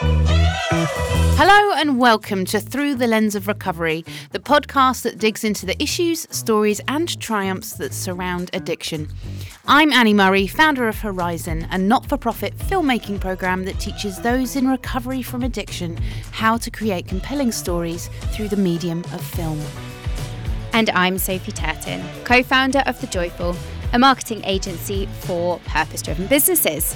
Hello and welcome to Through the Lens of Recovery, the podcast that digs into the issues, stories, and triumphs that surround addiction. I'm Annie Murray, founder of Horizon, a not for profit filmmaking program that teaches those in recovery from addiction how to create compelling stories through the medium of film. And I'm Sophie Turton, co founder of The Joyful, a marketing agency for purpose driven businesses.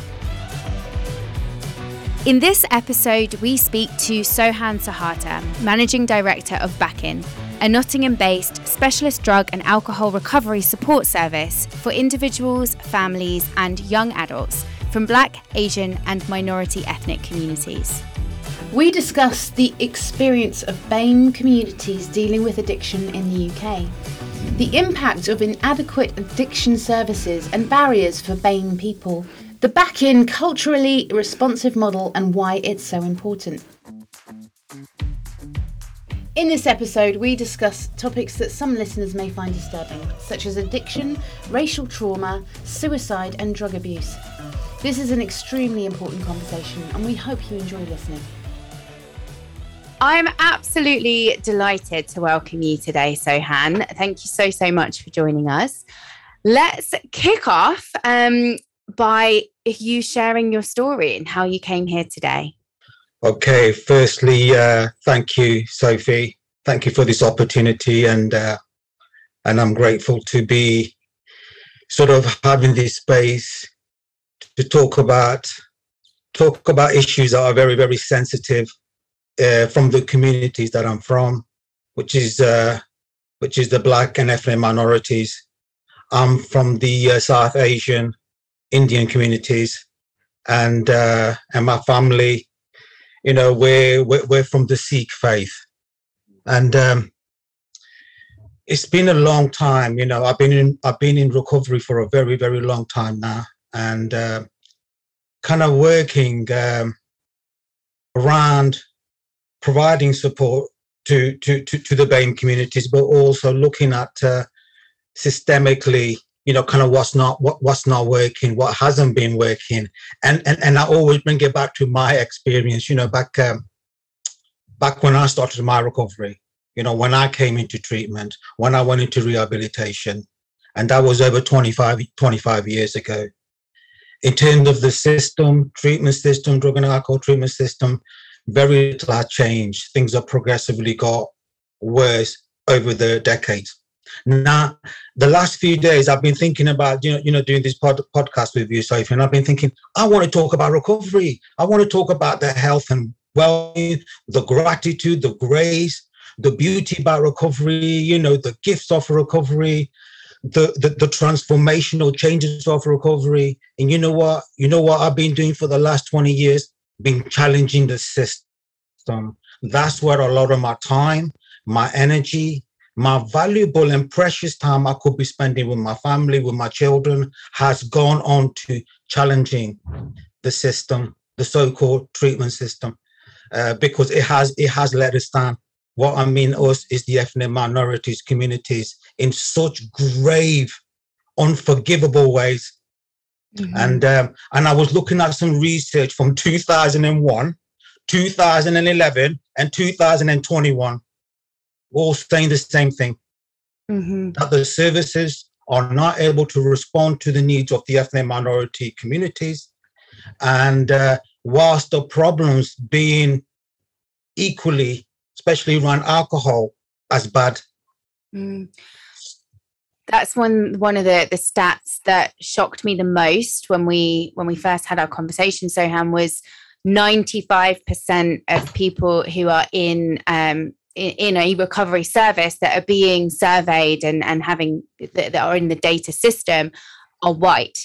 In this episode, we speak to Sohan Sahota, Managing Director of BAC-IN, a Nottingham based specialist drug and alcohol recovery support service for individuals, families, and young adults from Black, Asian, and minority ethnic communities. We discuss the experience of BAME communities dealing with addiction in the UK, the impact of inadequate addiction services and barriers for BAME people the BAC-IN culturally responsive model and why it's so important. In this episode, we discuss topics that some listeners may find disturbing, such as addiction, racial trauma, suicide, and drug abuse. This is an extremely important conversation, and we hope you enjoy listening. I'm absolutely delighted to welcome you today, Sohan. Thank you so, so much for joining us. Let's kick off um, by you sharing your story and how you came here today. Okay, firstly, uh, thank you, Sophie. Thank you for this opportunity, and uh, and I'm grateful to be sort of having this space to talk about talk about issues that are very very sensitive uh, from the communities that I'm from, which is uh, which is the Black and ethnic minorities. I'm from the uh, South Asian Indian communities, and uh, and my family, you know, we're we're, we're from the Sikh faith, and um, it's been a long time. You know, I've been in I've been in recovery for a very very long time now, and uh, kind of working um, around providing support to, to, to, to the BAME communities, but also looking at uh, systemically you know, kind of what's not what, what's not working, what hasn't been working, and and and I always bring it back to my experience. You know, back um, back when I started my recovery, you know, when I came into treatment, when I went into rehabilitation, and that was over 25, 25 years ago. In terms of the system, treatment system, drug and alcohol treatment system, very little has changed. Things have progressively got worse over the decades. Now, the last few days, I've been thinking about you know you know doing this pod, podcast with you, Sophie, and I've been thinking I want to talk about recovery. I want to talk about the health and well-being, the gratitude, the grace, the beauty about recovery. You know, the gifts of recovery, the, the the transformational changes of recovery. And you know what? You know what I've been doing for the last twenty years? Been challenging the system. That's where a lot of my time, my energy, my valuable and precious time I could be spending with my family, with my children, has gone on to challenging the system, the so-called treatment system, uh, because it has it has let us down. What I mean us is the ethnic minorities communities in such grave, unforgivable ways. Mm-hmm. And um, and I was looking at some research from 2001, 2011, and 2021 all saying the same thing mm-hmm. that the services are not able to respond to the needs of the ethnic minority communities. And uh, whilst the problems being equally, especially around alcohol, as bad. Mm. That's one one of the the stats that shocked me the most when we when we first had our conversation. Sohan was 95% of people who are in um, in, a recovery service that are being surveyed and, and having that, that are in the data system are white.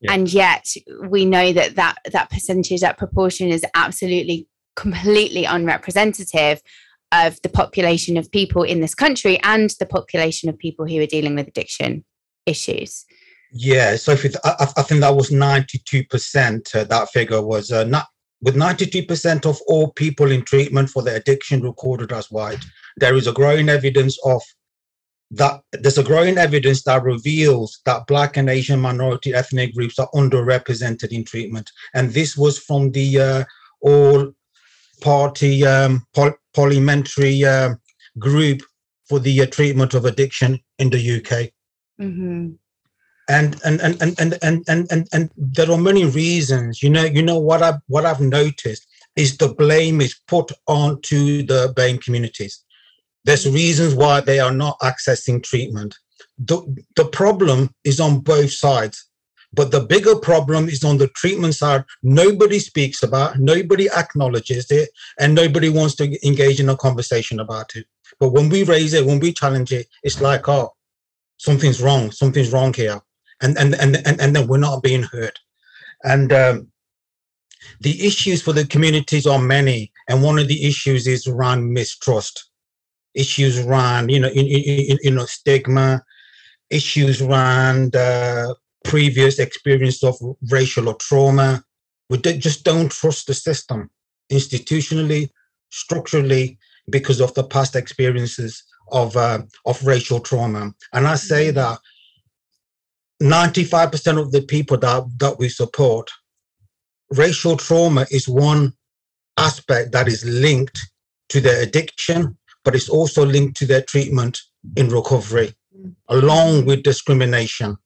Yeah. And yet we know that, that that percentage, that proportion is absolutely completely unrepresentative of the population of people in this country and the population of people who are dealing with addiction issues. Yeah, so if it, I, I, think that was 92%, uh, that figure was uh, not with 92% of all people in treatment for their addiction recorded as white, there is a growing evidence of that there's a growing evidence that reveals that black and asian minority ethnic groups are underrepresented in treatment and this was from the uh, all party um, parliamentary uh, group for the uh, treatment of addiction in the UK. Mm-hmm and and and and and and and, and, there are many reasons. You know, you know what I what I've noticed is the blame is put onto the BAME communities. There's reasons why they are not accessing treatment. The, the problem is on both sides. But the bigger problem is on the treatment side. Nobody speaks about, nobody acknowledges it, and nobody wants to engage in a conversation about it. But when we raise it, when we challenge it, it's like, oh, something's wrong, something's wrong here. And and and and, and then we're not being heard. And um, the issues for the communities are many. And one of the issues is around mistrust, issues around, you know, in, in, in, you know, stigma, issues around uh, previous experience of racial or trauma. We just don't trust the system institutionally, structurally, because of the past experiences of uh, of racial trauma. And I say mm-hmm. that 95% of the people that, that we support, racial trauma is one aspect that is linked to their addiction, but it's also linked to their treatment in recovery, mm-hmm. along with discrimination.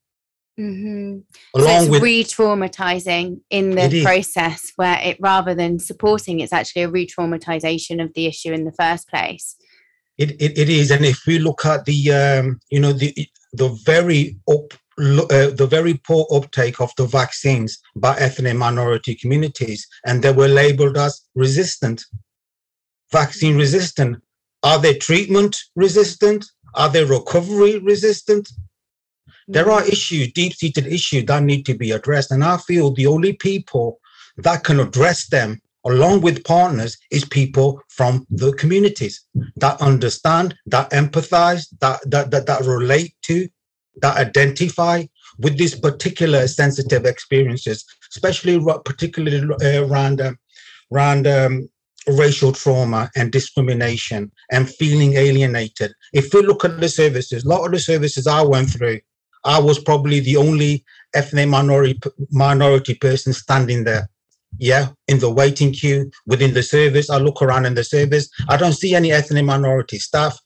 Mm-hmm. Along so it's with, re-traumatizing in the process where it rather than supporting, it's actually a re-traumatization of the issue in the first place. It, it, it is, and if we look at the um, you know the the very up uh, the very poor uptake of the vaccines by ethnic minority communities, and they were labeled as resistant, vaccine resistant. Are they treatment resistant? Are they recovery resistant? There are issues, deep seated issues that need to be addressed. And I feel the only people that can address them along with partners is people from the communities that understand, that empathize, that, that, that, that relate to, that identify with these particular sensitive experiences, especially particularly uh, around, uh, around um, racial trauma and discrimination and feeling alienated. If we look at the services, a lot of the services I went through, I was probably the only ethnic minority minority person standing there. Yeah, in the waiting queue within the service. I look around in the service. I don't see any ethnic minority staff.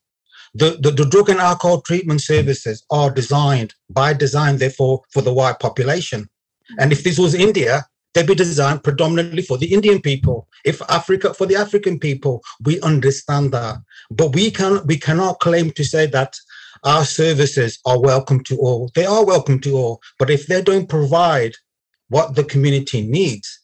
The, the, the drug and alcohol treatment services are designed by design, therefore, for the white population. And if this was India, they'd be designed predominantly for the Indian people. If Africa, for the African people, we understand that. But we can we cannot claim to say that our services are welcome to all. They are welcome to all. But if they don't provide what the community needs,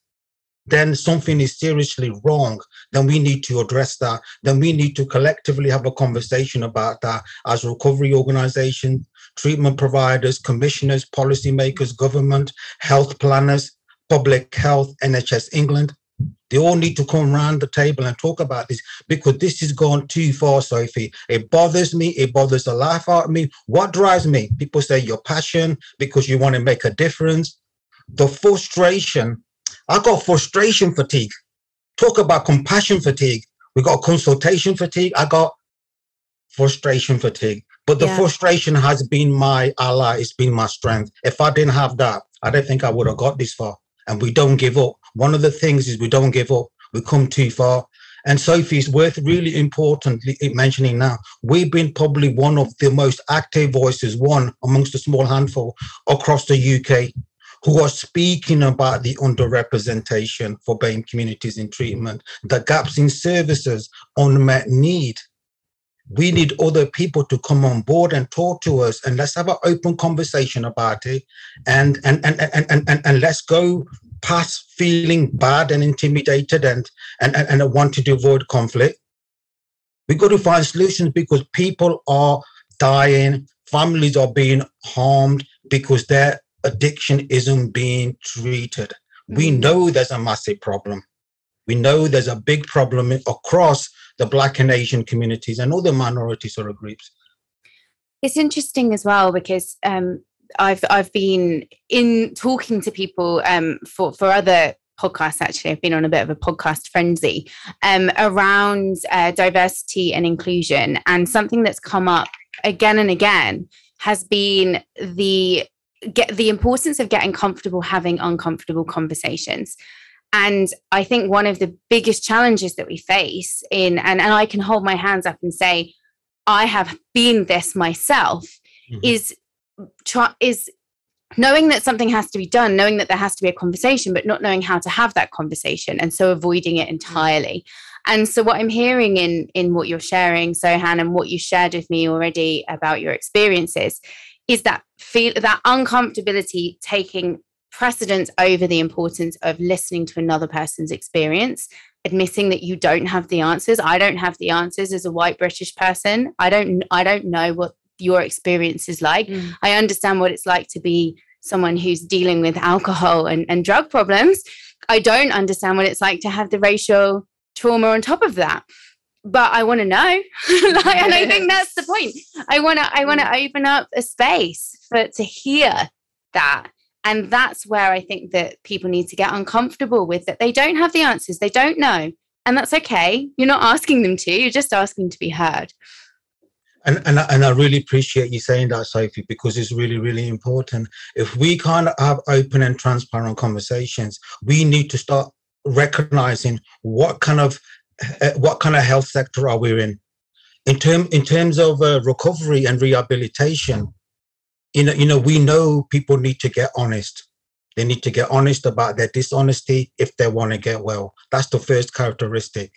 then something is seriously wrong. Then we need to address that. Then we need to collectively have a conversation about that as recovery organizations, treatment providers, commissioners, policymakers, government, health planners, public health, NHS England. They all need to come around the table and talk about this because this has gone too far, Sophie. It bothers me. It bothers the life out of me. What drives me? People say your passion because you want to make a difference. The frustration. I got frustration fatigue. Talk about compassion fatigue. We got consultation fatigue. I got frustration fatigue. But the yeah. frustration has been my ally. It's been my strength. If I didn't have that, I don't think I would have got this far. And we don't give up. One of the things is we don't give up. We come too far. And Sophie, it's worth really importantly mentioning now, we've been probably one of the most active voices, one amongst a small handful across the UK, who are speaking about the underrepresentation for BAME communities in treatment, the gaps in services, unmet need. We need other people to come on board and talk to us and let's have an open conversation about it and and and and and, and, and let's go past feeling bad and intimidated and and and, and wanting to avoid conflict. We got to find solutions because people are dying, families are being harmed because their addiction isn't being treated. We know there's a massive problem. We know there's a big problem across the Black and Asian communities and other minority sort of groups. It's interesting as well because um, I've I've been in talking to people um, for for other podcasts. Actually, I've been on a bit of a podcast frenzy um, around uh, diversity and inclusion, and something that's come up again and again has been the get the importance of getting comfortable having uncomfortable conversations And I think one of the biggest challenges that we face in, and, and I can hold my hands up and say, I have been this myself, mm-hmm. is try, is knowing that something has to be done, knowing that there has to be a conversation, but not knowing how to have that conversation, and so avoiding it entirely. And so, what I'm hearing in in what you're sharing, Sohan, and what you shared with me already about your experiences, is that feel that uncomfortability taking precedence over the importance of listening to another person's experience admitting that you don't have the answers. I don't have the answers as a white british person. I don't i don't know what your experience is like. Mm. i understand what it's like to be someone who's dealing with alcohol and, and drug problems. I don't understand what it's like to have the racial trauma on top of that but I want to know. like, and I think that's the point. I want to I want to mm. open up a space for to hear that. And that's where I think that people need to get uncomfortable with that they don't have the answers, they don't know. And that's okay. You're not asking them to, you're just asking to be heard. And, and, and I really appreciate you saying that, Sophie, because it's really, really important. If we can't have open and transparent conversations, we need to start recognizing what kind of what kind of health sector are we in? In term in terms of uh, recovery and rehabilitation, you know, you know, we know people need to get honest. They need to get honest about their dishonesty if they want to get well. That's the first characteristic.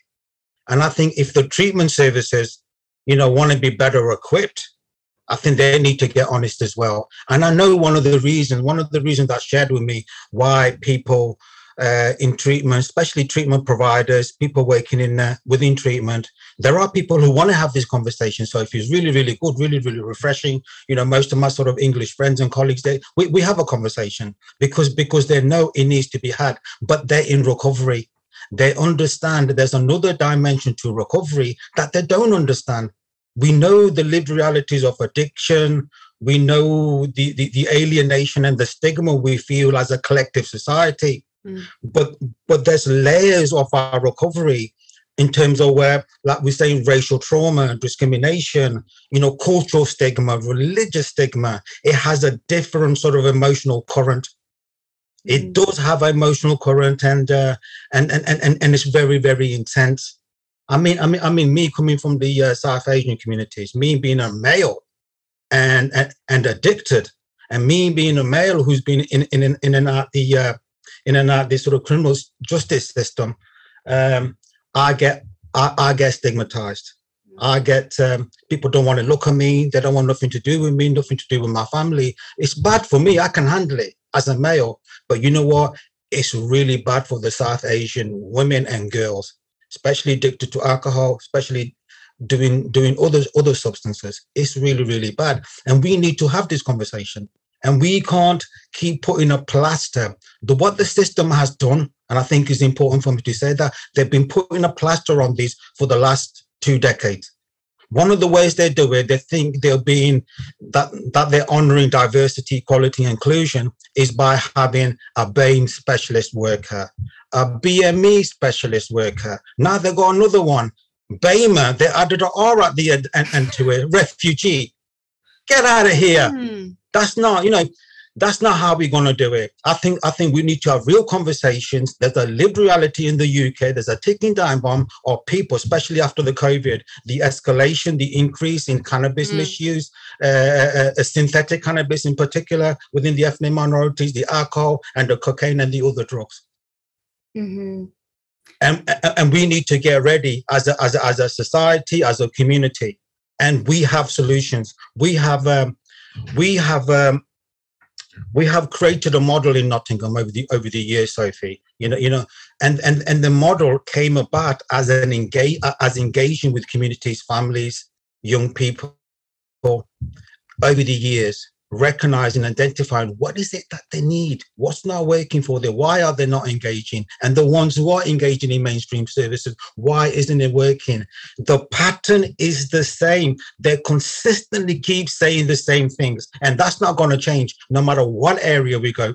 And I think if the treatment services, you know, want to be better equipped, I think they need to get honest as well. And I know one of the reasons, one of the reasons that shared with me why people uh, in treatment, especially treatment providers, people working in uh, within treatment. There are people who want to have this conversation. So if it's really, really good, really, really refreshing, you know, most of my sort of English friends and colleagues, they we, we have a conversation because because they know it needs to be had, but they're in recovery. They understand there's another dimension to recovery that they don't understand. We know the lived realities of addiction, we know the, the, the, alienation and the stigma we feel as a collective society. Mm. But but there's layers of our recovery in terms of where, like we're saying, racial trauma, discrimination, you know, cultural stigma, religious stigma. It has a different sort of emotional current. It mm. does have emotional current, and uh, and, and and and it's very very intense. I mean, I mean, I mean, me coming from the uh, South Asian communities, me being a male, and and, and addicted, and me being a male who's been in in in, in out the uh, in and out this sort of criminal justice system, um, I get I, I, get stigmatized. I get um, people don't want to look at me. They don't want nothing to do with me, nothing to do with my family. It's bad for me. I can handle it as a male, but you know what? It's really bad for the South Asian women and girls, especially addicted to alcohol, especially doing doing other other substances. It's really really bad, and we need to have this conversation. And we can't keep putting a plaster. The, what the system has done, and I think it's important for me to say that, they've been putting a plaster on this for the last two decades. One of the ways they do it, they think they're being that that they're honoring diversity, equality, inclusion is by having a BAME specialist worker, a BME specialist worker. Now they've got another one, BAMER. They added an R at the end, end to it, refugee. Get out of here. Mm. That's not, you know, that's not how we're going to do it. I think I think we need to have real conversations. There's a lived reality in the UK. There's a ticking time bomb of people, especially after the COVID, the escalation, the increase in cannabis mm. misuse, uh, uh, uh, synthetic cannabis in particular within the ethnic minorities, the alcohol and the cocaine and the other drugs. Mm-hmm. And, and we need to get ready as a, as a, as a society, as a community. And we have solutions. We have um, we have um, we have created a model in Nottingham over the over the years, Sophie. You know, you know, and and and the model came about as an engage as engaging with communities, families, young people over the years recognizing, identifying what is it that they need, what's not working for them, why are they not engaging, and the ones who are engaging in mainstream services, why isn't it working? The pattern is the same. They consistently keep saying the same things, and that's not going to change no matter what area we go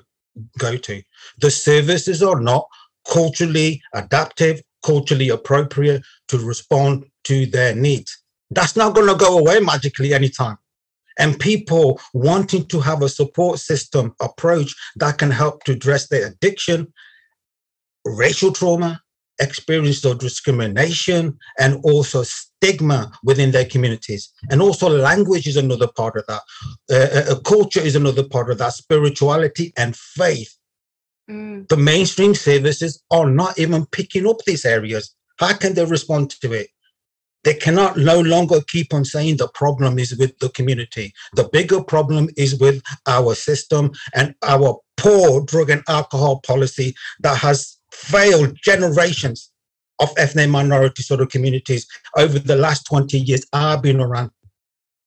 go to. The services are not culturally adaptive, culturally appropriate to respond to their needs. That's not going to go away magically anytime and people wanting to have a support system approach that can help to address their addiction racial trauma, experience of discrimination, and also stigma within their communities. And also, language is another part of that. Uh, uh, culture is another part of that. Spirituality and faith. Mm. The mainstream services are not even picking up these areas. How can they respond to it? They cannot no longer keep on saying the problem is with the community. The bigger problem is with our system and our poor drug and alcohol policy that has failed generations of ethnic minority sort of communities over the last 20 years I've been around.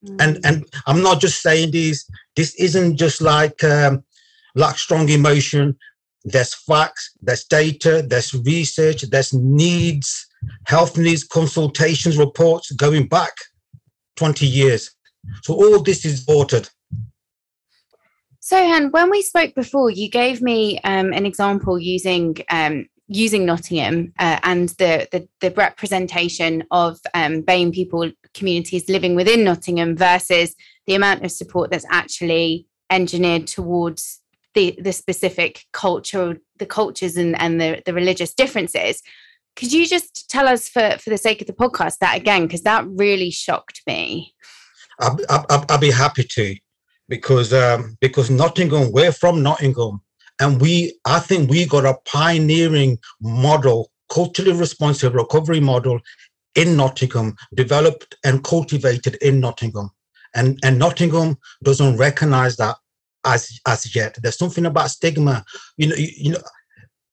Mm. And and I'm not just saying this, this isn't just like um, like strong emotion. There's facts, there's data, there's research, there's needs, health needs consultations reports going back 20 years. So all this is altered. Sohan, when we spoke before, you gave me um, an example using um, using Nottingham uh, and the, the, the representation of um, BAME people communities living within Nottingham versus the amount of support that's actually engineered towards the the specific culture, the cultures and, and the, the religious differences. Could you just tell us for, for the sake of the podcast that again, because that really shocked me. I'll, I'll, I'll, be happy to because um, because Nottingham, we're from Nottingham and we, I think we got a pioneering model, culturally responsive recovery model in Nottingham, developed and cultivated in Nottingham. And, and Nottingham doesn't recognize that as as yet. There's something about stigma. You know, you, you know,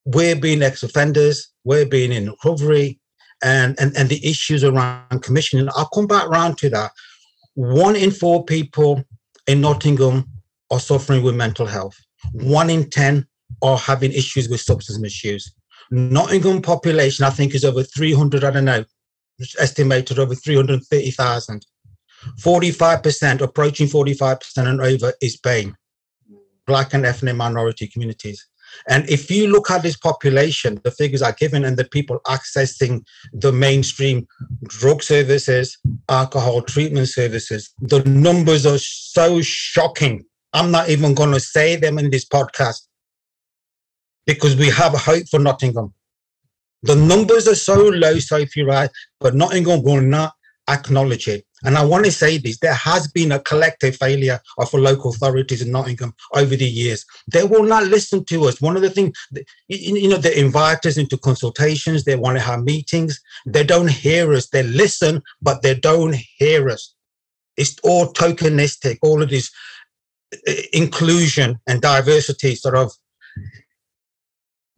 we're being ex-offenders, we're being in recovery, and, and and the issues around commissioning. I'll come back around to that. One in four people in Nottingham are suffering with mental health one in 10 are having issues with substance misuse. Nottingham population, I think, is over 300, I don't know, estimated over 330,000. 45%, approaching 45% and over is BAME, Black and ethnic minority communities. And if you look at this population, the figures are given and the people accessing the mainstream drug services, alcohol treatment services, the numbers are so shocking I'm not even going to say them in this podcast because we have hope for Nottingham. The numbers are so low, so if you right? But Nottingham will not acknowledge it. And I want to say this there has been a collective failure of local authorities in Nottingham over the years. They will not listen to us. One of the things, you know, they invite us into consultations, they want to have meetings. They don't hear us. They listen, but they don't hear us. It's all tokenistic, all of this uh, inclusion and diversity sort of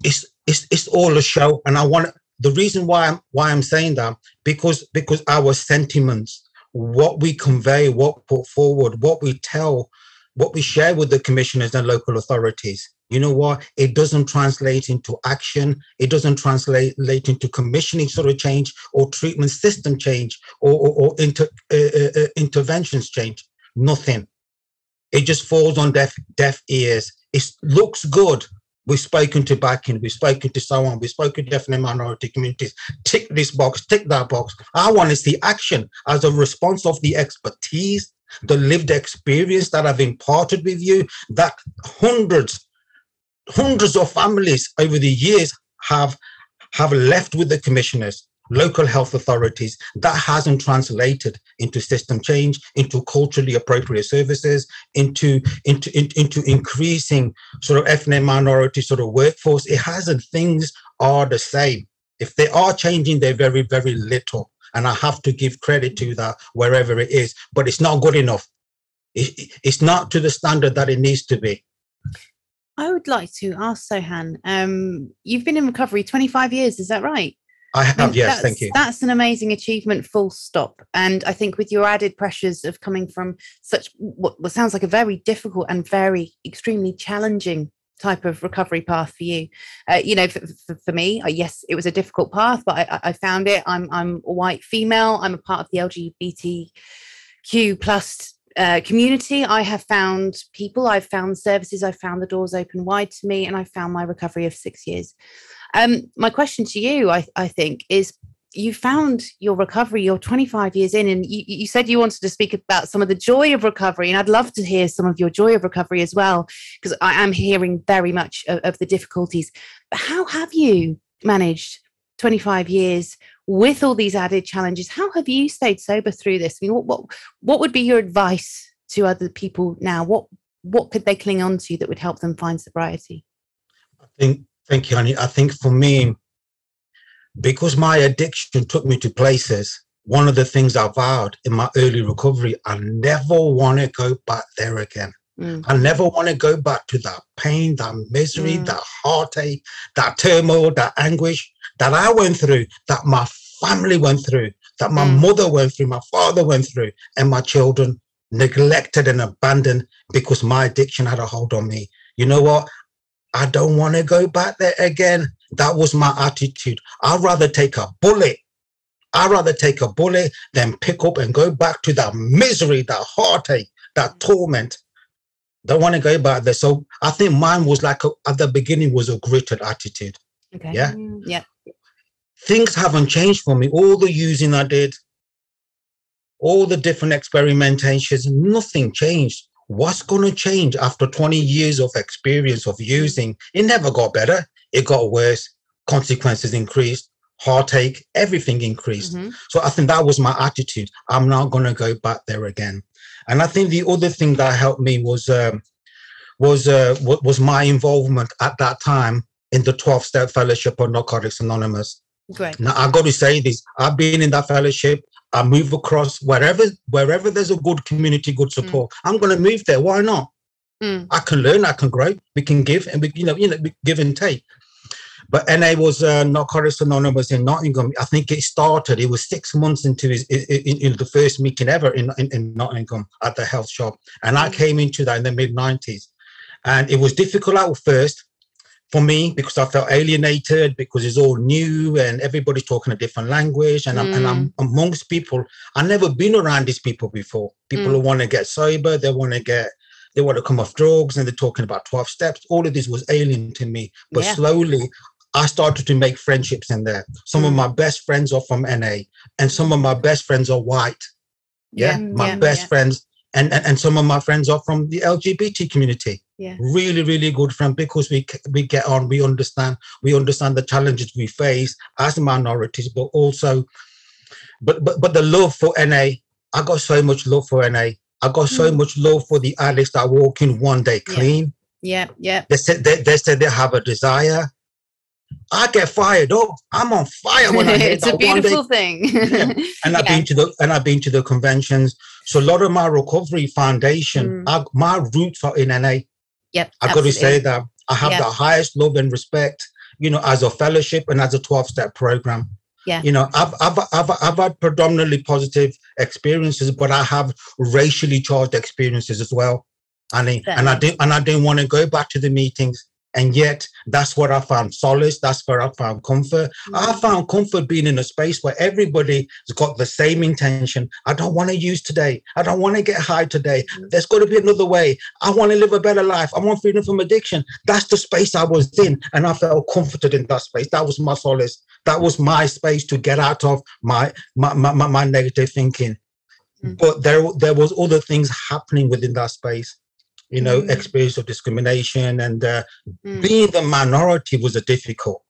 it's it's it's all a show and i want the reason why i'm why i'm saying that because because our sentiments what we convey what put forward what we tell what we share with the commissioners and local authorities you know what it doesn't translate into action it doesn't translate into commissioning sort of change or treatment system change or, or, or inter, uh, uh, uh interventions change nothing it just falls on deaf deaf ears. It looks good. We've spoken to BAC-IN, we've spoken to someone, we've spoken to definite minority communities. Tick this box, tick that box. I want to see action as a response of the expertise, the lived experience that I've imparted with you, that hundreds, hundreds of families over the years have have left with the commissioners local health authorities, that hasn't translated into system change, into culturally appropriate services, into, into, into, into increasing sort of ethnic minority sort of workforce. It hasn't. Things are the same. If they are changing, they're very, very little. And I have to give credit to that wherever it is, but it's not good enough. It, it's not to the standard that it needs to be. I would like to ask Sohan, um, you've been in recovery 25 years, is that right? I have, yes, thank you. That's an amazing achievement, full stop. And I think with your added pressures of coming from such what, what sounds like a very difficult and very extremely challenging type of recovery path for you, uh, you know, for, for, for me, uh, yes, it was a difficult path, but I, I found it. I'm I'm a white female. I'm a part of the LGBTQ plus uh, community. I have found people. I've found services. I've found the doors open wide to me, and I found my recovery of six years. Um, my question to you, I, I think, is you found your recovery you're 25 years in and you, you said you wanted to speak about some of the joy of recovery and i'd love to hear some of your joy of recovery as well because i am hearing very much of, of the difficulties. But how have you managed 25 years with all these added challenges? How have you stayed sober through this? I mean what what, what would be your advice to other people now? What what could they cling on to that would help them find sobriety? I think thank you Annie i think for me because my addiction took me to places, one of the things I vowed in my early recovery, I never want to go back there again. Mm. I never want to go back to that pain, that misery, mm. that heartache, that turmoil, that anguish that I went through, that my family went through, that my mm. mother went through, my father went through, and my children neglected and abandoned because my addiction had a hold on me. You know what? I don't want to go back there again. That was my attitude. I'd rather take a bullet. I'd rather take a bullet than pick up and go back to that misery, that heartache, that mm. torment. Don't want to go back there. So I think mine was like a, at the beginning was a gritted attitude. Okay. Yeah. Yeah. Things haven't changed for me. All the using I did, all the different experimentations, nothing changed. What's going to change after 20 years of experience of using? It never got better it got worse, consequences increased, heartache, everything increased. Mm-hmm. So I think that was my attitude. I'm not going to go back there again. And I think the other thing that helped me was um, was uh, was my involvement at that time in the 12 step fellowship of Narcotics Anonymous. Great. Now I got to say this: I've been in that fellowship. I move across wherever wherever there's a good community, good mm. support. Mm. I'm going to move there. Why not? Mm. I can learn. I can grow. We can give, and we you know you know give and take. But NA was uh, Narcotics Anonymous in Nottingham. I think it started, it was six months into his, in, in the first meeting ever in, in, in, Nottingham at the health shop. And I mm. came into that in the mid 90s. And it was difficult at first for me because I felt alienated because it's all new and everybody's talking a different language. And, mm. I'm, and I'm mm. amongst people, I've never been around these people before. People mm. who want to get sober, they want to get they want to come off drugs and they're talking about 12 steps. All of this was alien to me. But yeah. slowly I started to make friendships in there. Some of mm. my best friends are from NA, and some of my best friends are white. Yeah, yeah my yeah, best friends, and, and and some of my friends are from the LGBT community. Yeah, really, really good friend because we we get on, we understand, we understand the challenges we face as minorities, but also, but but but the love for NA. I got so much love for NA. I got so mm. much love for the addicts that walk in one day clean. Yeah, yeah. They said they, they said they have a desire I get fired up. I'm on fire when I It's a beautiful thing. yeah. And I've been to the and I've been to the conventions. So a lot of my recovery foundation, mm. I, my roots are in NA. Yep. I've got to say that I have yep. the highest love and respect, you know, as a fellowship and as a 12 step program. Yeah. You know, I've, I've, I've, I've had predominantly positive experiences, but I have racially charged experiences as well. And, and I didn't and I didn't want to go back to the meetings and yet, that's where I found solace. That's where I found comfort. Mm-hmm. I found comfort being in a space where everybody's got the same intention. I don't want to use today. I don't want to get high today. Mm-hmm. There's got to be another way. I want to live a better life. I want freedom from addiction. That's the space I was in. And I felt comforted in that space. That was my solace. That was my space to get out of my, my, my, my negative thinking. Mm-hmm. But there, there was other things happening within that space you know, mm. experience of discrimination and uh, mm. being the minority was a difficult,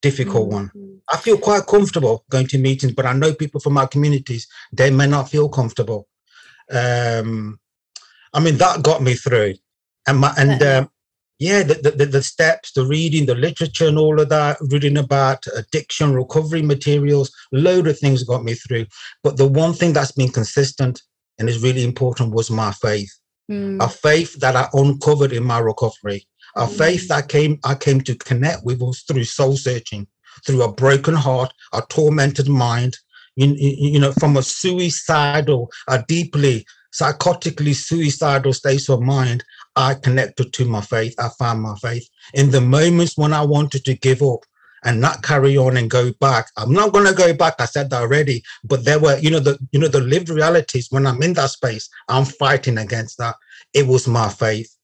difficult mm. one. I feel quite comfortable going to meetings, but I know people from our communities, they may not feel comfortable. Um, I mean, that got me through. And my, and um, yeah, the, the, the steps, the reading, the literature and all of that, reading about addiction, recovery materials, load of things got me through. But the one thing that's been consistent and is really important was my faith mm. a faith that I uncovered in my recovery, a mm. faith that came I came to connect with us through soul searching, through a broken heart, a tormented mind, you, you know, from a suicidal, a deeply psychotically suicidal state of mind, I connected to my faith. I found my faith. In the moments when I wanted to give up, and not carry on and go back. I'm not going to go back. I said that already. But there were, you know, the you know the lived realities. When I'm in that space, I'm fighting against that. It was my faith,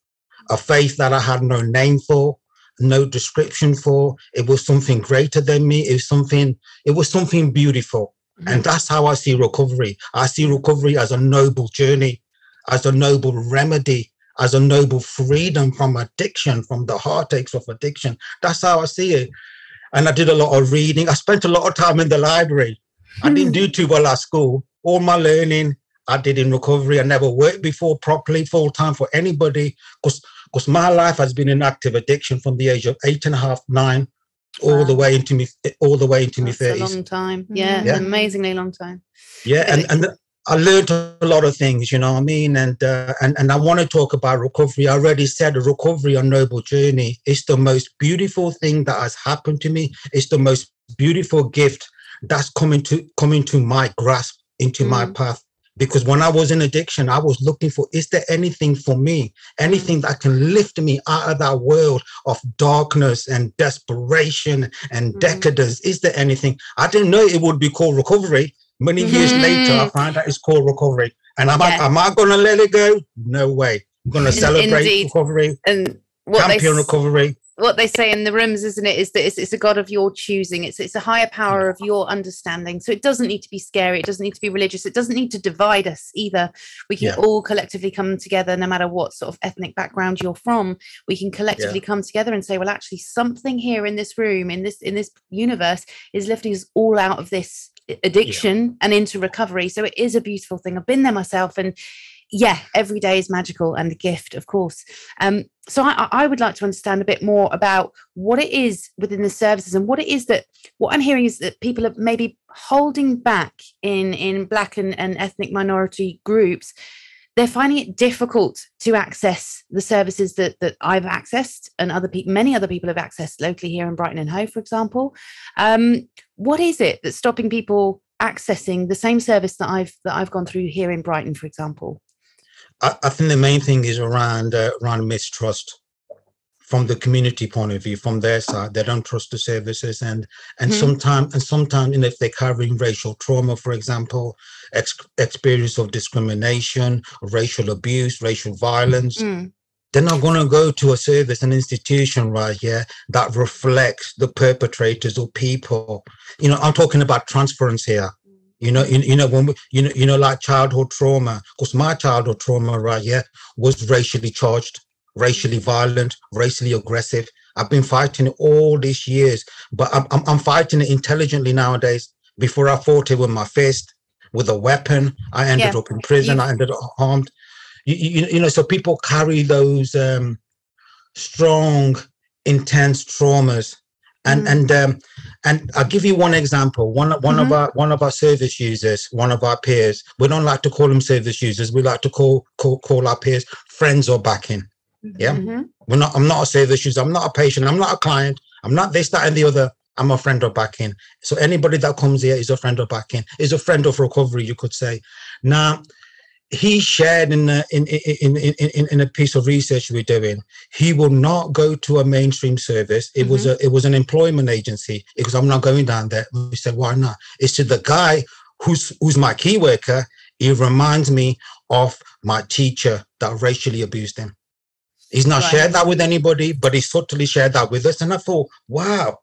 a faith that I had no name for, no description for. It was something greater than me. It was something, it was something beautiful. Mm-hmm. And that's how I see recovery. I see recovery as a noble journey, as a noble remedy, as a noble freedom from addiction, from the heartaches of addiction. That's how I see it. And I did a lot of reading. I spent a lot of time in the library. I didn't do hmm. too well at school. All my learning I did in recovery. I never worked before properly, full time for anybody, because because my life has been an active addiction from the age of eight and a half, nine, all wow. the way into me, all the way into That's my thirties. A long time, hmm. yeah, yeah. amazingly long time. Yeah, and and I learned a lot of things, you know what I mean? And uh, and and I want to talk about recovery. I already said recovery on noble journey is the most beautiful thing that has happened to me. It's the most beautiful gift that's coming to coming to my grasp into mm. my path. Because when I was in addiction, I was looking for is there anything for me, anything that can lift me out of that world of darkness and desperation and mm. decadence? Is there anything? I didn't know it would be called recovery Many mm-hmm. years later, I find out it's called recovery. And am, yeah. I, am I going to let it go? No way. I'm going to celebrate Indeed. recovery. And what champion recovery. What they say in the rooms, isn't it, is that it's, it's, a God of your choosing. It's it's a higher power of your understanding. So it doesn't need to be scary. It doesn't need to be religious. It doesn't need to divide us either. We can yeah. all collectively come together, no matter what sort of ethnic background you're from. We can collectively yeah. come together and say, well, actually, something here in this room, in this in this universe, is lifting us all out of this addiction yeah. and into recovery. So it is a beautiful thing. I've been there myself and yeah, every day is magical and a gift, of course. Um, so I, I, would like to understand a bit more about what it is within the services and what it is that what I'm hearing is that people are maybe holding back in in black and, and ethnic minority groups. They're finding it difficult to access the services that that I've accessed and other people, many other people have accessed locally here in Brighton and Hove, for example. Um, what is it that's stopping people accessing the same service that I've that I've gone through here in Brighton, for example? I, I think the main thing is around uh, around mistrust from the community point of view, from their side. They don't trust the services, and and mm-hmm. sometimes and sometimes, you know, if they're carrying racial trauma, for example, ex- experience of discrimination, racial abuse, racial violence. Mm they're not going to go to a service, an institution right here that reflects the perpetrators or people. You know, I'm talking about transference here. You know, you, you know when we, you know, you know, like childhood trauma. Because my childhood trauma right here was racially charged, racially violent, racially aggressive. I've been fighting it all these years, but I'm, I'm, I'm fighting it intelligently nowadays. Before I fought it with my fist, with a weapon, I ended yeah. up in prison. I ended up harmed you, you, you know, so people carry those um, strong, intense traumas. And mm. and um, and I'll give you one example. One one mm-hmm. of our one of our service users, one of our peers. We don't like to call them service users. We like to call call call our peers friends or BAC-IN. Yeah, mm-hmm. we're not. I'm not a service user. I'm not a patient. I'm not a client. I'm not this, that, and the other. I'm a friend of BAC-IN. So anybody that comes here is a friend of BAC-IN. Is a friend of recovery, you could say. Now, he shared in a, in, in, in, in, a piece of research we're doing, he will not go to a mainstream service. It mm-hmm. was a it was an employment agency because I'm not going down there. We said, why not? It's to the guy who's who's my key worker. He reminds me of my teacher that racially abused him. He's not right. shared that with anybody, but he subtly shared that with us. And I thought, wow,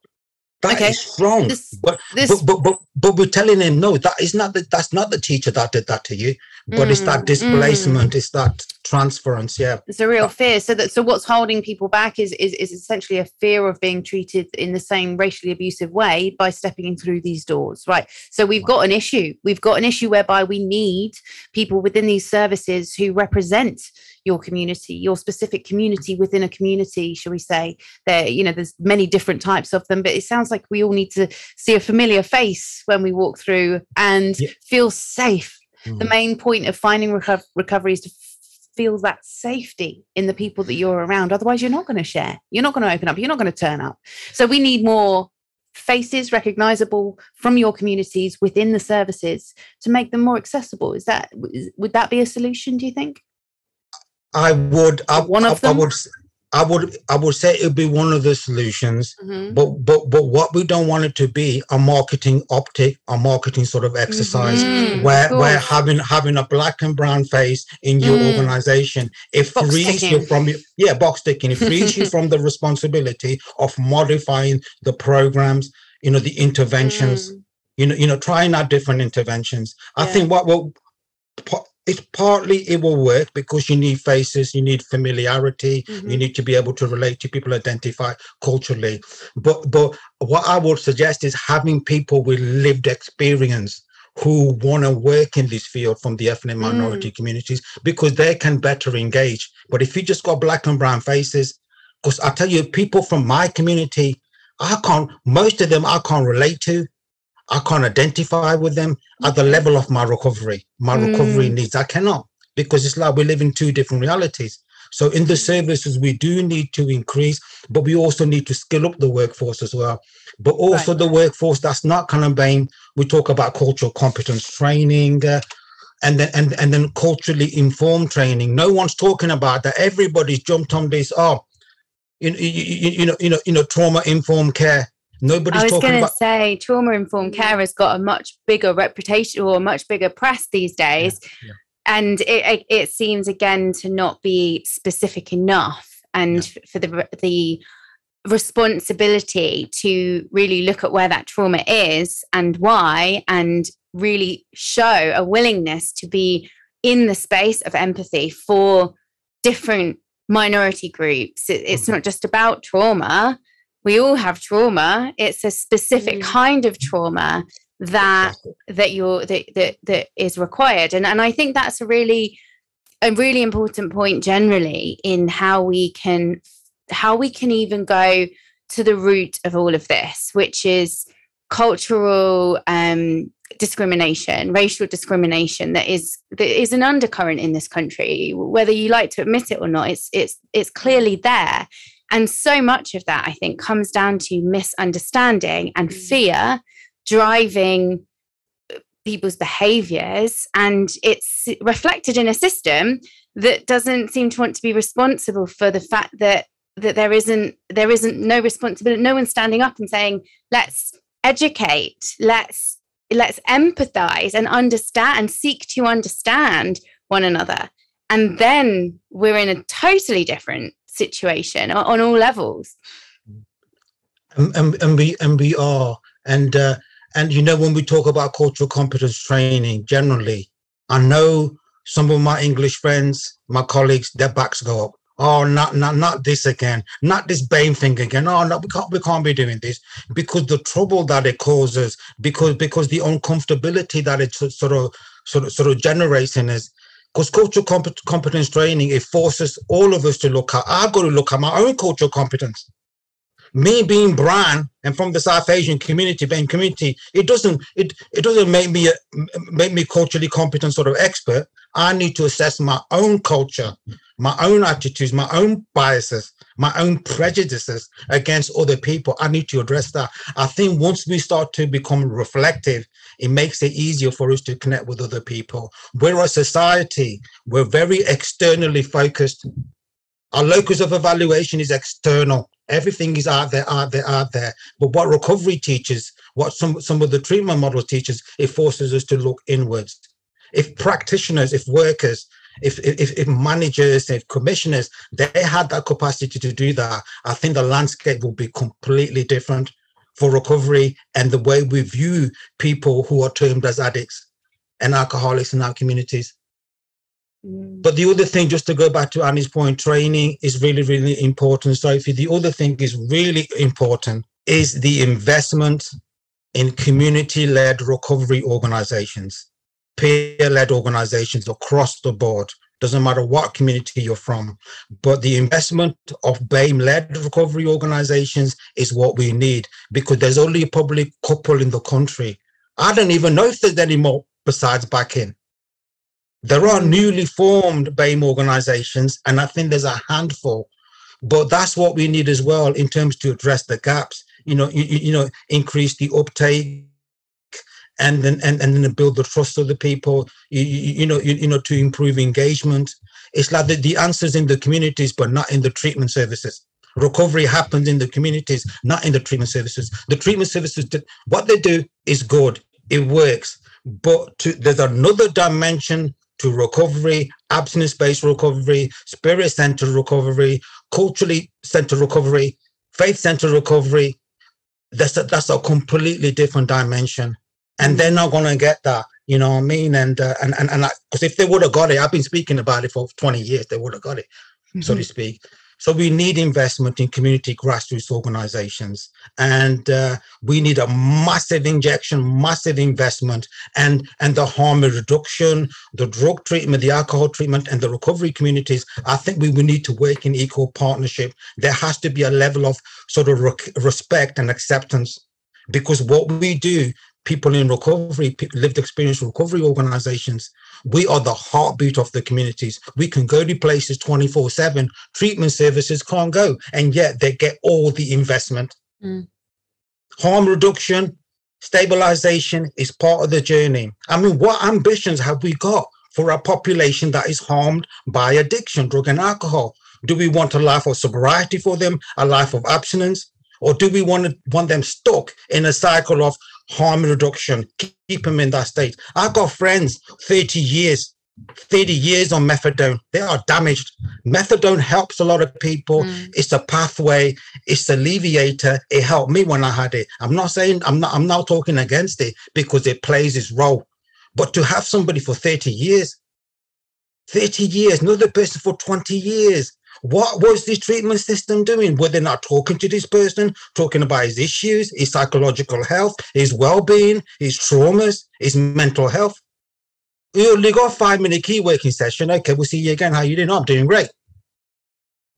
that okay. is strong. This, but, this... but, but, but, but we're telling him, no, that is not the, that's not the teacher that did that to you but mm, it's that mm, displacement, mm. it's that transference. Yeah, it's a real fear. So that so what's holding people back is, is is essentially a fear of being treated in the same racially abusive way by stepping in through these doors, right? So we've got an issue. We've got an issue whereby we need people within these services who represent your community your specific community within a community shall we say there you know there's many different types of them but it sounds like we all need to see a familiar face when we walk through and yeah. feel safe Mm. The main point of finding reco- recovery is to feel that safety in the people that you're around. Otherwise, you're not going to share. You're not going to open up. You're not going to turn up. So we need more faces recognizable from your communities within the services to make them more accessible. Is that would that be a solution? Do you think? I would. I, One of them. I would. I would I would say it would be one of the solutions, mm-hmm. but but but what we don't want it to be a marketing optic, a marketing sort of exercise mm-hmm. where where having having a black and brown face in your mm. organization it frees you from yeah box ticking it frees you from the responsibility of modifying the programs, you know, the interventions. Mm. You know, you know, trying out different interventions. Yeah. I think what will it's partly it will work because you need faces, you need familiarity, mm-hmm. you need to be able to relate to people, identify culturally. But but what I would suggest is having people with lived experience who want to work in this field from the ethnic minority mm. communities because they can better engage. But if you just got black and brown faces, because I tell you, people from my community, I can't, most of them I can't relate to. I can't identify with them at the level of my recovery, my mm. recovery needs. I cannot because it's like we live in two different realities. So in the services, we do need to increase, but we also need to skill up the workforce as well. But also right. the workforce that's not kind of BAME. We talk about cultural competence training. Uh, and then and, and then culturally informed training. No one's talking about that. Everybody's jumped on this. Oh, you, you, you know, you know, you know, trauma informed care. Nobody's I was going to say trauma informed care has got a much bigger reputation or a much bigger press these days. Yeah, yeah. And it, it seems again to not be specific enough and yeah. for the the responsibility to really look at where that trauma is and why and really show a willingness to be in the space of empathy for different minority groups. It, it's mm-hmm. not just about trauma, we all have trauma. It's a specific mm. kind of trauma that that you're that, that that is required. And and i think that's a really a really important point generally in how we can how we can even go to the root of all of this which is cultural um, discrimination racial discrimination that is that is an undercurrent in this country. Whether you like to admit it or not it's it's it's clearly there and so much of that, I think, comes down to misunderstanding and mm. fear driving people's behaviors. And it's reflected in a system that doesn't seem to want to be responsible for the fact that that there isn't there isn't no responsibility no one's standing up and saying let's educate let's let's empathize and understand and seek to understand one another and then we're in a totally different situation on, all levels. And, and, we and we are and uh, and you know when we talk about cultural competence training generally, I know some of my English friends, my colleagues, their backs go up. Oh, not not not this again, not this BAME thing again. Oh no, we can't we can't be doing this because the trouble that it causes, because because the uncomfortability that it sort of sort of sort of generates in us because cultural comp- competence training it forces all of us to look at i've got to look at my own cultural competence. Me being brown and from the south asian community being community it doesn't it, it doesn't make me a, make me culturally competent sort of expert. I need to assess my own culture my own attitudes my own biases my own prejudices against other people. I need to address that. I think once we start to become reflective it makes it easier for us to connect with other people. We're a society, we're very externally focused. Our locus of evaluation is external. Everything is out there, out there, out there. But what recovery teaches, what some, some of the treatment model teaches, it forces us to look inwards. If practitioners, if workers, if, if, if managers, if commissioners, they had that capacity to do that, I think the landscape will be completely different for recovery and the way we view people who are termed as addicts and alcoholics in our communities. Mm. But the other thing, just to go back to Annie's point, training is really, really important, Sophie. The other thing is really important is the investment in community-led recovery organizations, peer-led organizations across the board doesn't matter what community you're from. But the investment of BAME led recovery organizations is what we need because there's only a couple in the country. I don't even know if there's any more besides BAC-IN. There are newly formed BAME organizations, and I think there's a handful. But that's what we need as well in terms to address the gaps. You know, you, you know, increase the uptake and then and, and then build the trust of the people you, you, you know you, you know to improve engagement. It's like the, the answers in the communities but not in the treatment services. Recovery happens in the communities not in the treatment services. The treatment services what they do is good. It works. But to, there's another dimension to recovery abstinence-based recovery spirit-centered recovery culturally centered recovery faith-centered recovery. That's a, that's a completely different dimension and they're not going to get that you know what i mean and uh, and and because if they would have got it i've been speaking about it for 20 years they would have got it mm-hmm. so to speak so we need investment in community grassroots organizations, and uh, we need a massive injection, massive investment, and and the harm reduction, the drug treatment, the alcohol treatment, and the recovery communities. I think we will need to work in equal partnership. There has to be a level of sort of re- respect and acceptance, because what we do people in recovery, lived experience recovery organizations, we are the heartbeat of the communities. We can go to places 24 7. Treatment services can't go, and yet they get all the investment. Mm. Harm reduction, stabilization is part of the journey. I mean, what ambitions have we got for a population that is harmed by addiction, drug and alcohol? Do we want a life of sobriety for them, a life of abstinence? Or do we want to want them stuck in a cycle of harm reduction, keep them in that state. I've got friends 30 years, 30 years on methadone. They are damaged. Methadone helps a lot of people. Mm. It's a pathway, it's a alleviator. It helped me when I had it. I'm not saying I'm not I'm not talking against it because it plays its role. But to have somebody for 30 years, 30 years, another person for 20 years, what was this treatment system doing? Were they not talking to this person, talking about his issues, his psychological health, his well-being, his traumas, his mental health? You only got five minute key working session. Okay, we'll see you again. How you doing? Oh, I'm doing great.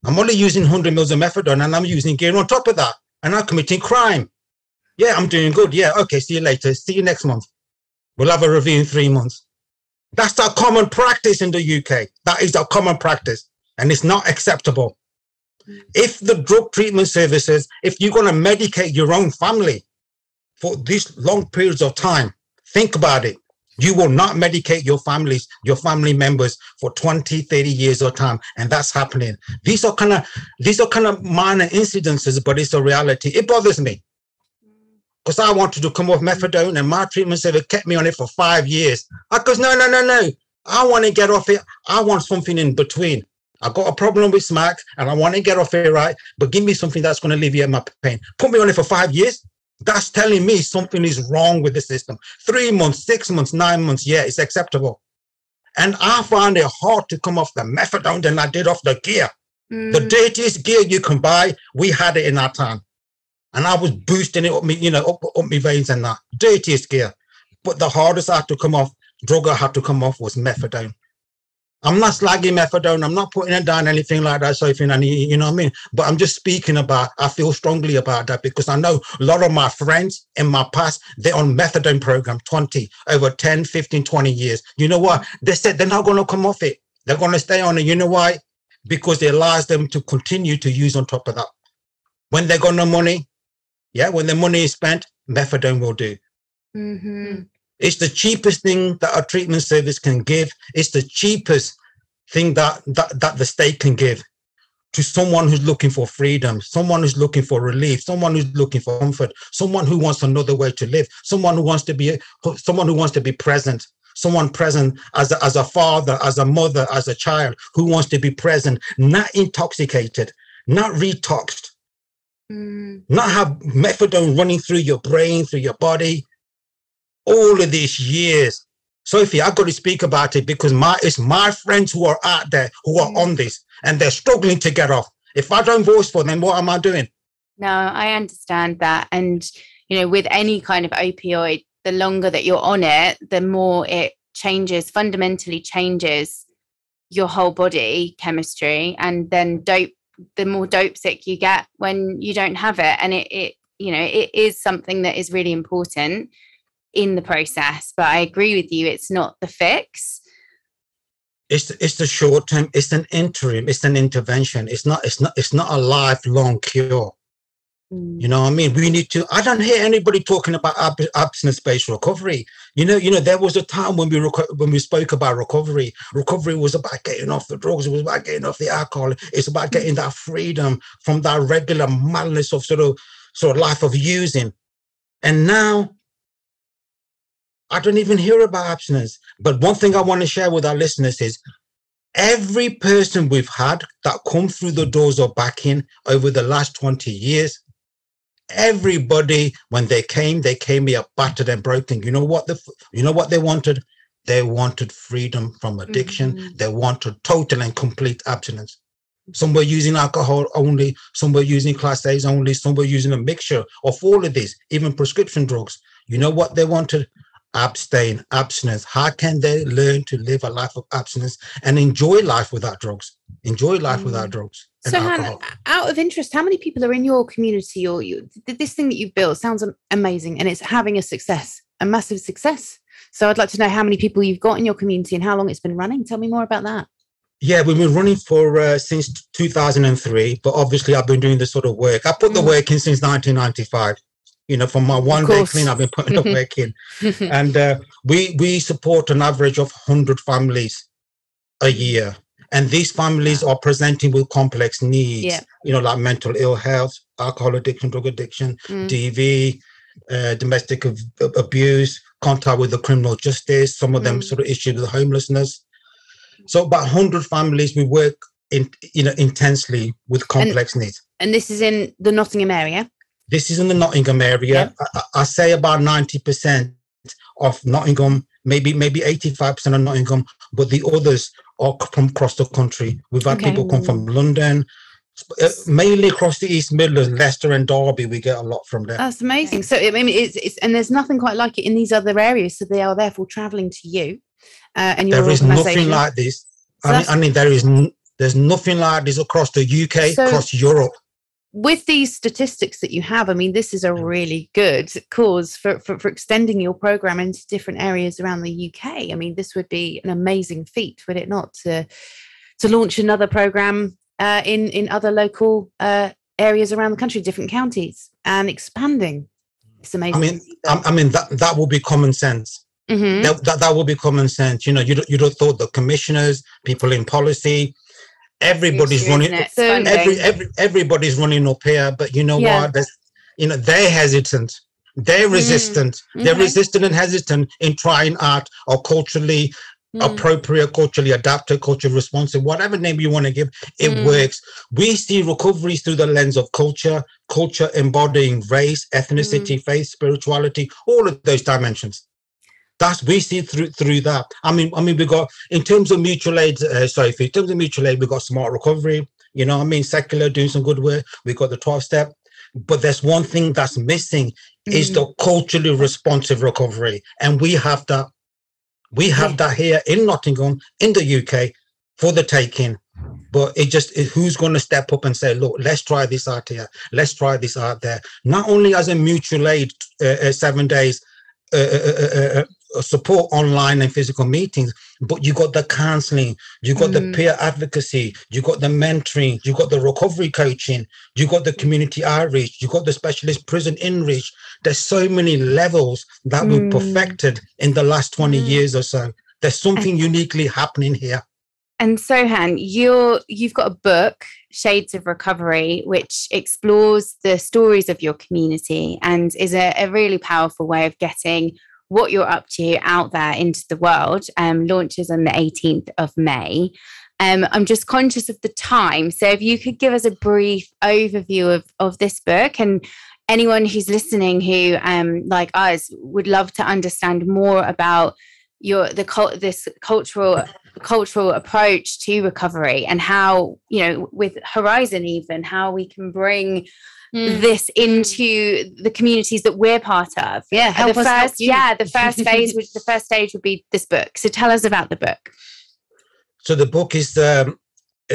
I'm only using 100 mils of methadone and I'm using gear on top of that. And I'm committing crime. Yeah, I'm doing good. Yeah, okay, see you later. See you next month. We'll have a review in three months. That's our common practice in the UK. That is our common practice and it's not acceptable. Mm. If the drug treatment services, if you're going to medicate your own family for these long periods of time, think about it. You will not medicate your families, your family members for 20, 30 years of time. And that's happening. These are kind of these are kind of minor incidences, but it's a reality. It bothers me. Mm. Because I wanted to come off methadone and my treatment service kept me on it for five years. I goes, no, no, no, no. I want to get off it. I want something in between. I got a problem with smack and I want to get off it right, but give me something that's going to alleviate my pain. Put me on it for five years. That's telling me something is wrong with the system. Three months, six months, nine months, yeah, it's acceptable. And I find it hard to come off the methadone than I did off the gear. Mm. The dirtiest gear you can buy, we had it in our time. And I was boosting it up me, you know, up, up my veins and that. Dirtiest gear. But the hardest I had to come off, drug I had to come off was methadone. I'm not slagging methadone. I'm not putting it down anything like that. So if you know, you know what I mean. But I'm just speaking about. I feel strongly about that because I know a lot of my friends in my past they're on methadone program 20 over 10, 15, 20 years. You know what? They said they're not going to come off it. They're going to stay on it. You know why? Because it allows them to continue to use on top of that. When they got no money, yeah, when the money is spent, methadone will do. Mm-hmm. It's the cheapest thing that a treatment service can give. It's the cheapest thing that, that, that the state can give to someone who's looking for freedom, someone who's looking for relief, someone who's looking for comfort, someone who wants another way to live, someone who wants to be someone who wants to be present, someone present as a, as a father, as a mother, as a child who wants to be present, not intoxicated, not retoxed, mm. not have methadone running through your brain, through your body, all of these years. Sophie, I've got to speak about it because my it's my friends who are out there who are mm. on this and they're struggling to get off. If I don't voice for them, what am I doing? No, I understand that. And you know, with any kind of opioid, the longer that you're on it, the more it changes, fundamentally changes your whole body chemistry. And then dope, the more dope sick you get when you don't have it. And it, it you know, it is something that is really important in the process. But I agree with you, it's not the fix. It's it's the short term, it's an interim, it's an intervention. It's not, it's not, it's not a lifelong cure. Mm. You know what I mean? We need to. I don't hear anybody talking about ab- abstinence-based recovery. You know, you know, there was a time when we reco- when we spoke about recovery. Recovery was about getting off the drugs. It was about getting off the alcohol. It's about getting that freedom from that regular madness of sort of sort of life of using. And now, I don't even hear about abstinence. But one thing I want to share with our listeners is every person we've had that come through the doors of BAC-IN over the last 20 years everybody when they came they came here battered and broken. You know what the you know what they wanted? They wanted freedom from addiction. Mm-hmm. they wanted total and complete abstinence. Some were using alcohol only. Some were using class a's only. Some were using a mixture of all of these even prescription drugs. You know what they wanted abstain abstinence how can they learn to live a life of abstinence and enjoy life without drugs enjoy life mm-hmm. without drugs so, Hannah, out of interest, how many people are in your community or you, this thing that you've built sounds amazing and it's having a success, a massive success. So, I'd like to know how many people you've got in your community and how long it's been running. Tell me more about that. Yeah, we've been running for uh, since 2003, but obviously I've been doing this sort of work. I put mm. the work in since 1995. You know, from my one day clean, I've been putting the work in, and uh, we we support an average of 100 families a year. And these families are presenting with complex needs yeah. you know like mental ill health alcohol addiction drug addiction mm. dv uh, domestic ab- abuse contact with the criminal justice some of them mm. sort of issues with homelessness. So about 100 families we work in you know intensely with complex and, needs. and this is in the nottingham area this is in the nottingham area yeah. I, I say about 90% of nottingham maybe maybe 85% of nottingham but the others are from across the country. We've had okay. people come from London, uh, mainly across the East Midlands, Leicester and Derby. We get a lot from there. That's amazing. So I mean, it's, it's and there's nothing quite like it in these other areas. So they are therefore travelling to you, uh, and your there is nothing like this. So I, mean, I mean, there is n- there's nothing like this across the UK, so, across Europe with these statistics that you have, I mean, this is a really good cause for, for, for, extending your program into different areas around the UK. I mean, this would be an amazing feat, would it not, to to launch another program uh, in in other local uh, areas around the country, different counties, and expanding. It's amazing. I mean, I, I mean that that will be common sense. Mm-hmm. That, that that will be common sense. You know, you you don't thought the commissioners, people in policy, everybody's running every, every everybody's running up here but you know yeah. what There's, you know they're hesitant they're mm. resistant mm-hmm. they're resistant and hesitant in trying art or culturally mm. appropriate culturally adapted culturally responsive whatever name you want to give it mm. works we see recoveries through the lens of culture culture embodying race ethnicity mm. faith spirituality all of those dimensions that's we see through through that. I mean, I mean, we got in terms of mutual aid, uh, sorry, in terms of mutual aid, we got smart recovery. You know, I mean, secular doing some good work. We got the twelve step, but there's one thing that's missing mm. is the culturally responsive recovery, and we have that. We have yeah. that here in Nottingham, in the UK, for the taking. But it just who's going to step up and say, look, let's try this out here, let's try this out there. Not only as a mutual aid, uh, uh, seven days uh, uh, uh support online and physical meetings, but you got the counseling, you got mm. the peer advocacy, you got the mentoring, you got the recovery coaching, you got the community outreach, you got the specialist prison inreach. There's so many levels that mm. we've perfected in the last 20 mm. years or so. There's something uniquely happening here. And Sohan, you're you've got a book, Shades of Recovery, which explores the stories of your community and is a, a really powerful way of getting what you're up to out there into the world. Um, launches on the 18th of May. Um, I'm just conscious of the time. So if you could give us a brief overview of, of this book and anyone who's listening who, um, like us, would love to understand more about your the this cultural cultural approach to recovery and how you know with horizon even how we can bring mm. this into the communities that we're part of. Yeah, help the us first, yeah, the first phase, which the first stage would be this book. So tell us about the book. So the book is the um,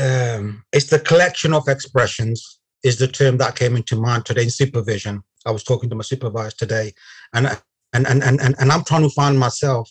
um, it's the collection of expressions. Is the term that came into mind today in supervision. I was talking to my supervisor today, and and and and and I'm trying to find myself.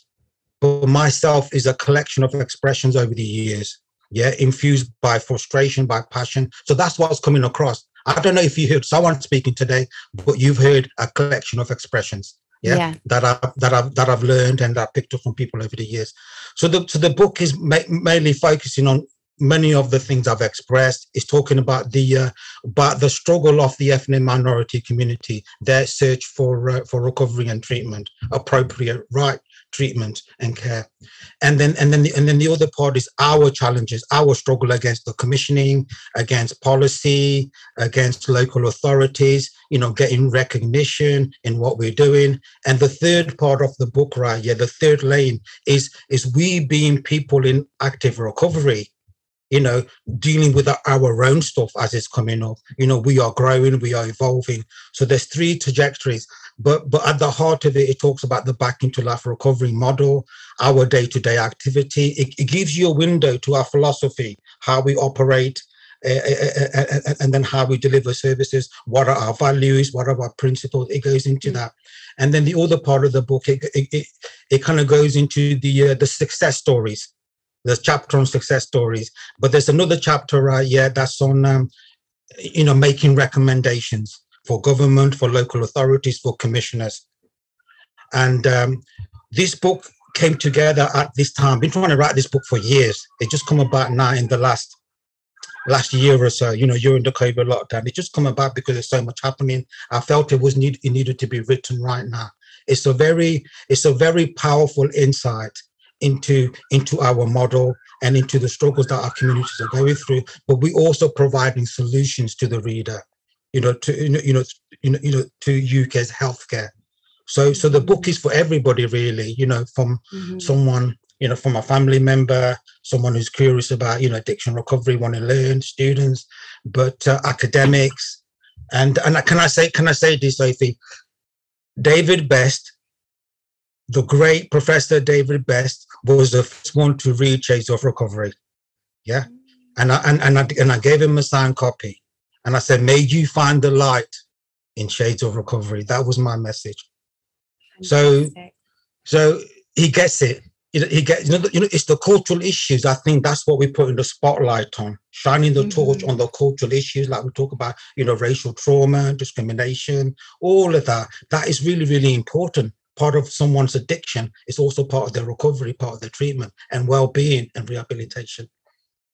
But myself is a collection of expressions over the years, yeah, infused by frustration, by passion. So that's what's coming across. I don't know if you heard someone speaking today, but you've heard a collection of expressions. Yeah, Yeah. that I that I've that I've learned and I picked up from people over the years. So the so the book is ma- mainly focusing on many of the things I've expressed. It's talking about the uh, about the struggle of the ethnic minority community, their search for uh, for recovery and treatment, appropriate right treatment and care, and then and then the, and then the other part is our challenges, our struggle against the commissioning, against policy, against local authorities. You know, getting recognition in what we're doing, and the third part of the book, right? Yeah, the third lane is is we being people in active recovery you know, dealing with our own stuff as it's coming up. You know, we are growing, we are evolving. So there's three trajectories, but but at the heart of it, it talks about the back into life recovery model, our day-to-day activity. It, it gives you a window to our philosophy, how we operate. Uh, uh, uh, and then how we deliver services. What are our values? What are our principles? It goes into that. And then the other part of the book it it, it, kind of goes into the uh, the success stories there's chapter on success stories, but there's another chapter right yeah that's on um, you know making recommendations for government, for local authorities, for commissioners. And um, this book came together at this time. Been trying to write this book for years. It just come about now in the last last year or so. You know, during the COVID lockdown, it just come about because there's so much happening. I felt it was need it needed to be written right now. It's a very it's a very powerful insight into into our model and into the struggles that our communities are going through but we also providing solutions to the reader you know to you know you know you know, to uk's healthcare. So so the book is for everybody really you know from Mhm. someone you know from a family member someone who's curious about you know addiction recovery want to learn students but uh, academics. And and can i say can i say this sophie? David Best the great professor David Best was the first one to read shades of recovery. Yeah? And i and, and i and i gave him a signed copy and i said may you find the light in shades of recovery that was my message so- Fantastic. so he gets it. You know, he gets, you know, you know, it's the cultural issues. I think that's what we put in the spotlight on, shining the torch Mhm. on the cultural issues, like we talk about, you know, racial trauma, discrimination, all of that. That is really, really important. Part of someone's addiction is also part of their recovery, part of their treatment and well-being and rehabilitation.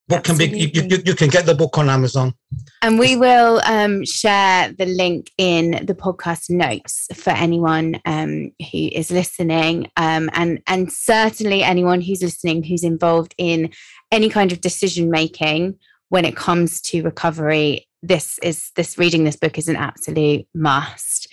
Book can be you, you, you- you can get the book on Amazon. And we will um, share the link in the podcast notes for anyone um, who is listening, um, and and certainly anyone who's listening who's involved in any kind of decision making when it comes to recovery. This is this reading this book is an absolute must.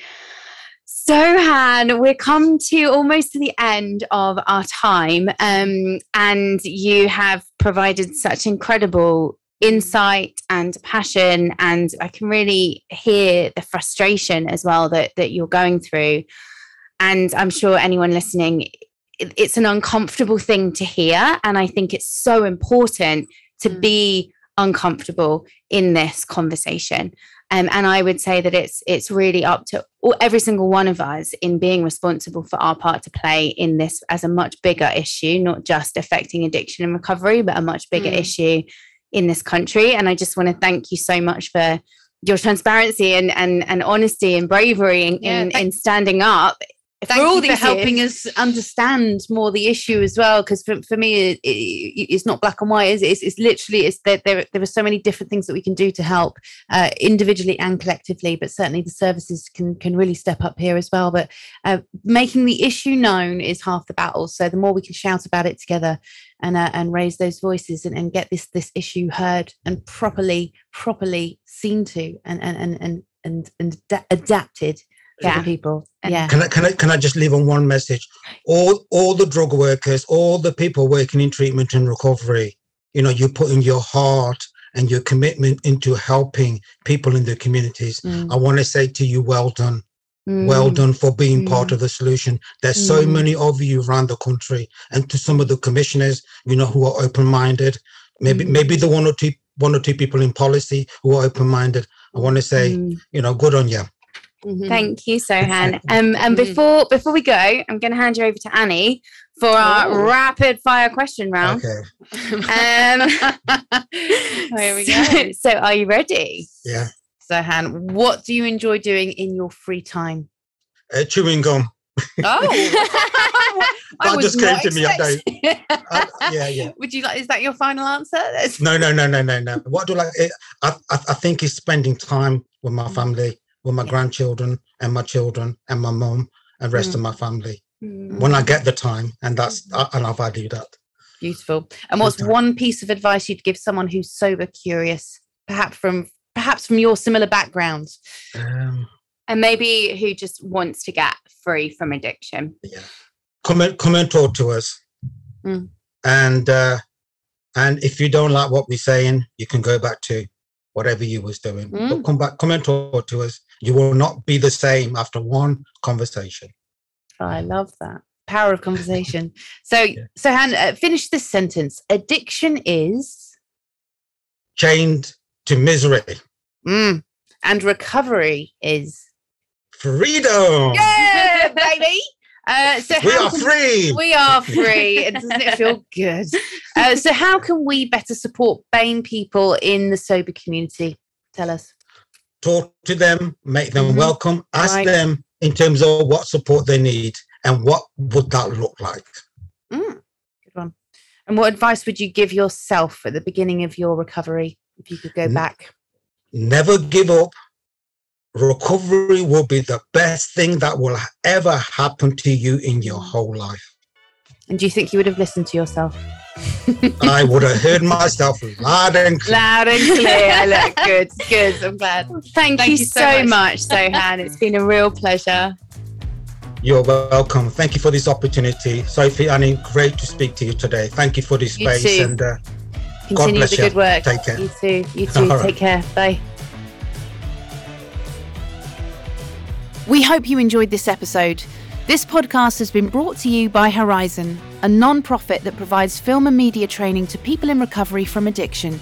Sohan, we're come to almost to the end of our time, um, and you have provided such incredible insight and passion and i can really hear the frustration as well that that you're going through and i'm sure anyone listening it- it's an uncomfortable thing to hear and i think it's so important to Mm. be uncomfortable in this conversation um, and i would say that it's it's really up to all, every single one of us in being responsible for our part to play in this as a much bigger issue not just affecting addiction and recovery but a much bigger Mm. issue in this country. And I just want to thank you so much for your transparency and and, and honesty and bravery in, Yeah, in, in standing up. Thank for all you for helping us understand more the issue as well. Because for, for me, it, it, it's not black and white. Is it? It's, it's literally it's there, there. There are so many different things that we can do to help uh, individually and collectively. But certainly the services can can really step up here as well. But uh, making the issue known is half the battle. So the more we can shout about it together and uh, and raise those voices and, and get this this issue heard and properly properly seen to and and and and and, and da- adapted Yeah. the people. Yeah. Can I, can I can I just leave on one message? All all the drug workers, all the people working in treatment and recovery, you know, you put in your heart and your commitment into helping people in the communities. Mm. I want to say to you, well done, well Mm. done for being part Mm. of the solution. There's so Mm. many of you around the country, and to some of the commissioners, you know, who are open-minded. Maybe Mm. maybe the one or two one or two people in policy who are open-minded. I want to say, Mm. you know, good on you. Mhm. Thank you, Sohan. Um, and Mhm. before before we go, I'm going to hand you over to Annie for our Oh. rapid fire question round. Okay. Um, Here we so, go. so are you ready? Yeah. Sohan, what do you enjoy doing in your free time? Uh, chewing gum. Oh, That was just came not to me, I don't- Uh, yeah, yeah. Would you like? Is that your final answer? That's- No, no, no, no, no, no. What do I like? I, I, I think it's spending time with my family, with my Yeah. grandchildren and my children and my mom and rest Mm. of my family Mm. when I get the time, and that's and I value that. Beautiful. And what's one piece of advice you'd give someone who's sober curious, perhaps from perhaps from your similar background? Um, And maybe who just wants to get free from addiction. yeah. Come and come and talk to us, Mm. and uh, and if you don't like what we're saying, you can go back to whatever you was doing. Mm. But come back, come and talk to us. You will not be the same after one conversation. Oh, I love that power of conversation. So, Yeah. Sohan, uh, finish this sentence. Addiction is, Chained to misery, mm, and recovery is. freedom. Yeah, baby. Uh, so We are can- free. We are free. And Doesn't it feel good? Uh, so, how can we better support BAME people in the sober community? Tell us. Talk to them, make them Mhm. welcome, ask Right. them in terms of what support they need and what would that look like. Mm, good one. And what advice would you give yourself at the beginning of your recovery if you could go Mm. back? Never give up. Recovery will be the best thing that will ever happen to you in your whole life. And do you think you would have listened to yourself? I would have heard myself loud and clear. Loud and clear. Look, good, good. I'm glad. Thank, Thank you, you so so, much. much, Sohan. It's been a real pleasure. You're welcome. Thank you for this opportunity. Sophie, Annie, great to speak to you today. Thank you for this You space too. and uh, Continue bless the you. good work. Take care. You too. You too. All right. Take care. Bye. We hope you enjoyed this episode. This podcast has been brought to you by Horizon, a non profit that provides film and media training to people in recovery from addiction.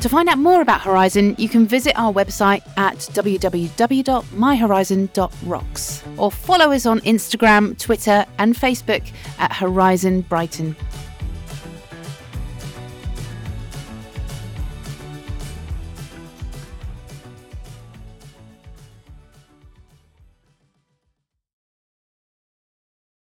To find out more about Horizon, you can visit our website at www.myhorizon.rocks or follow us on Instagram, Twitter, and Facebook at Horizon Brighton.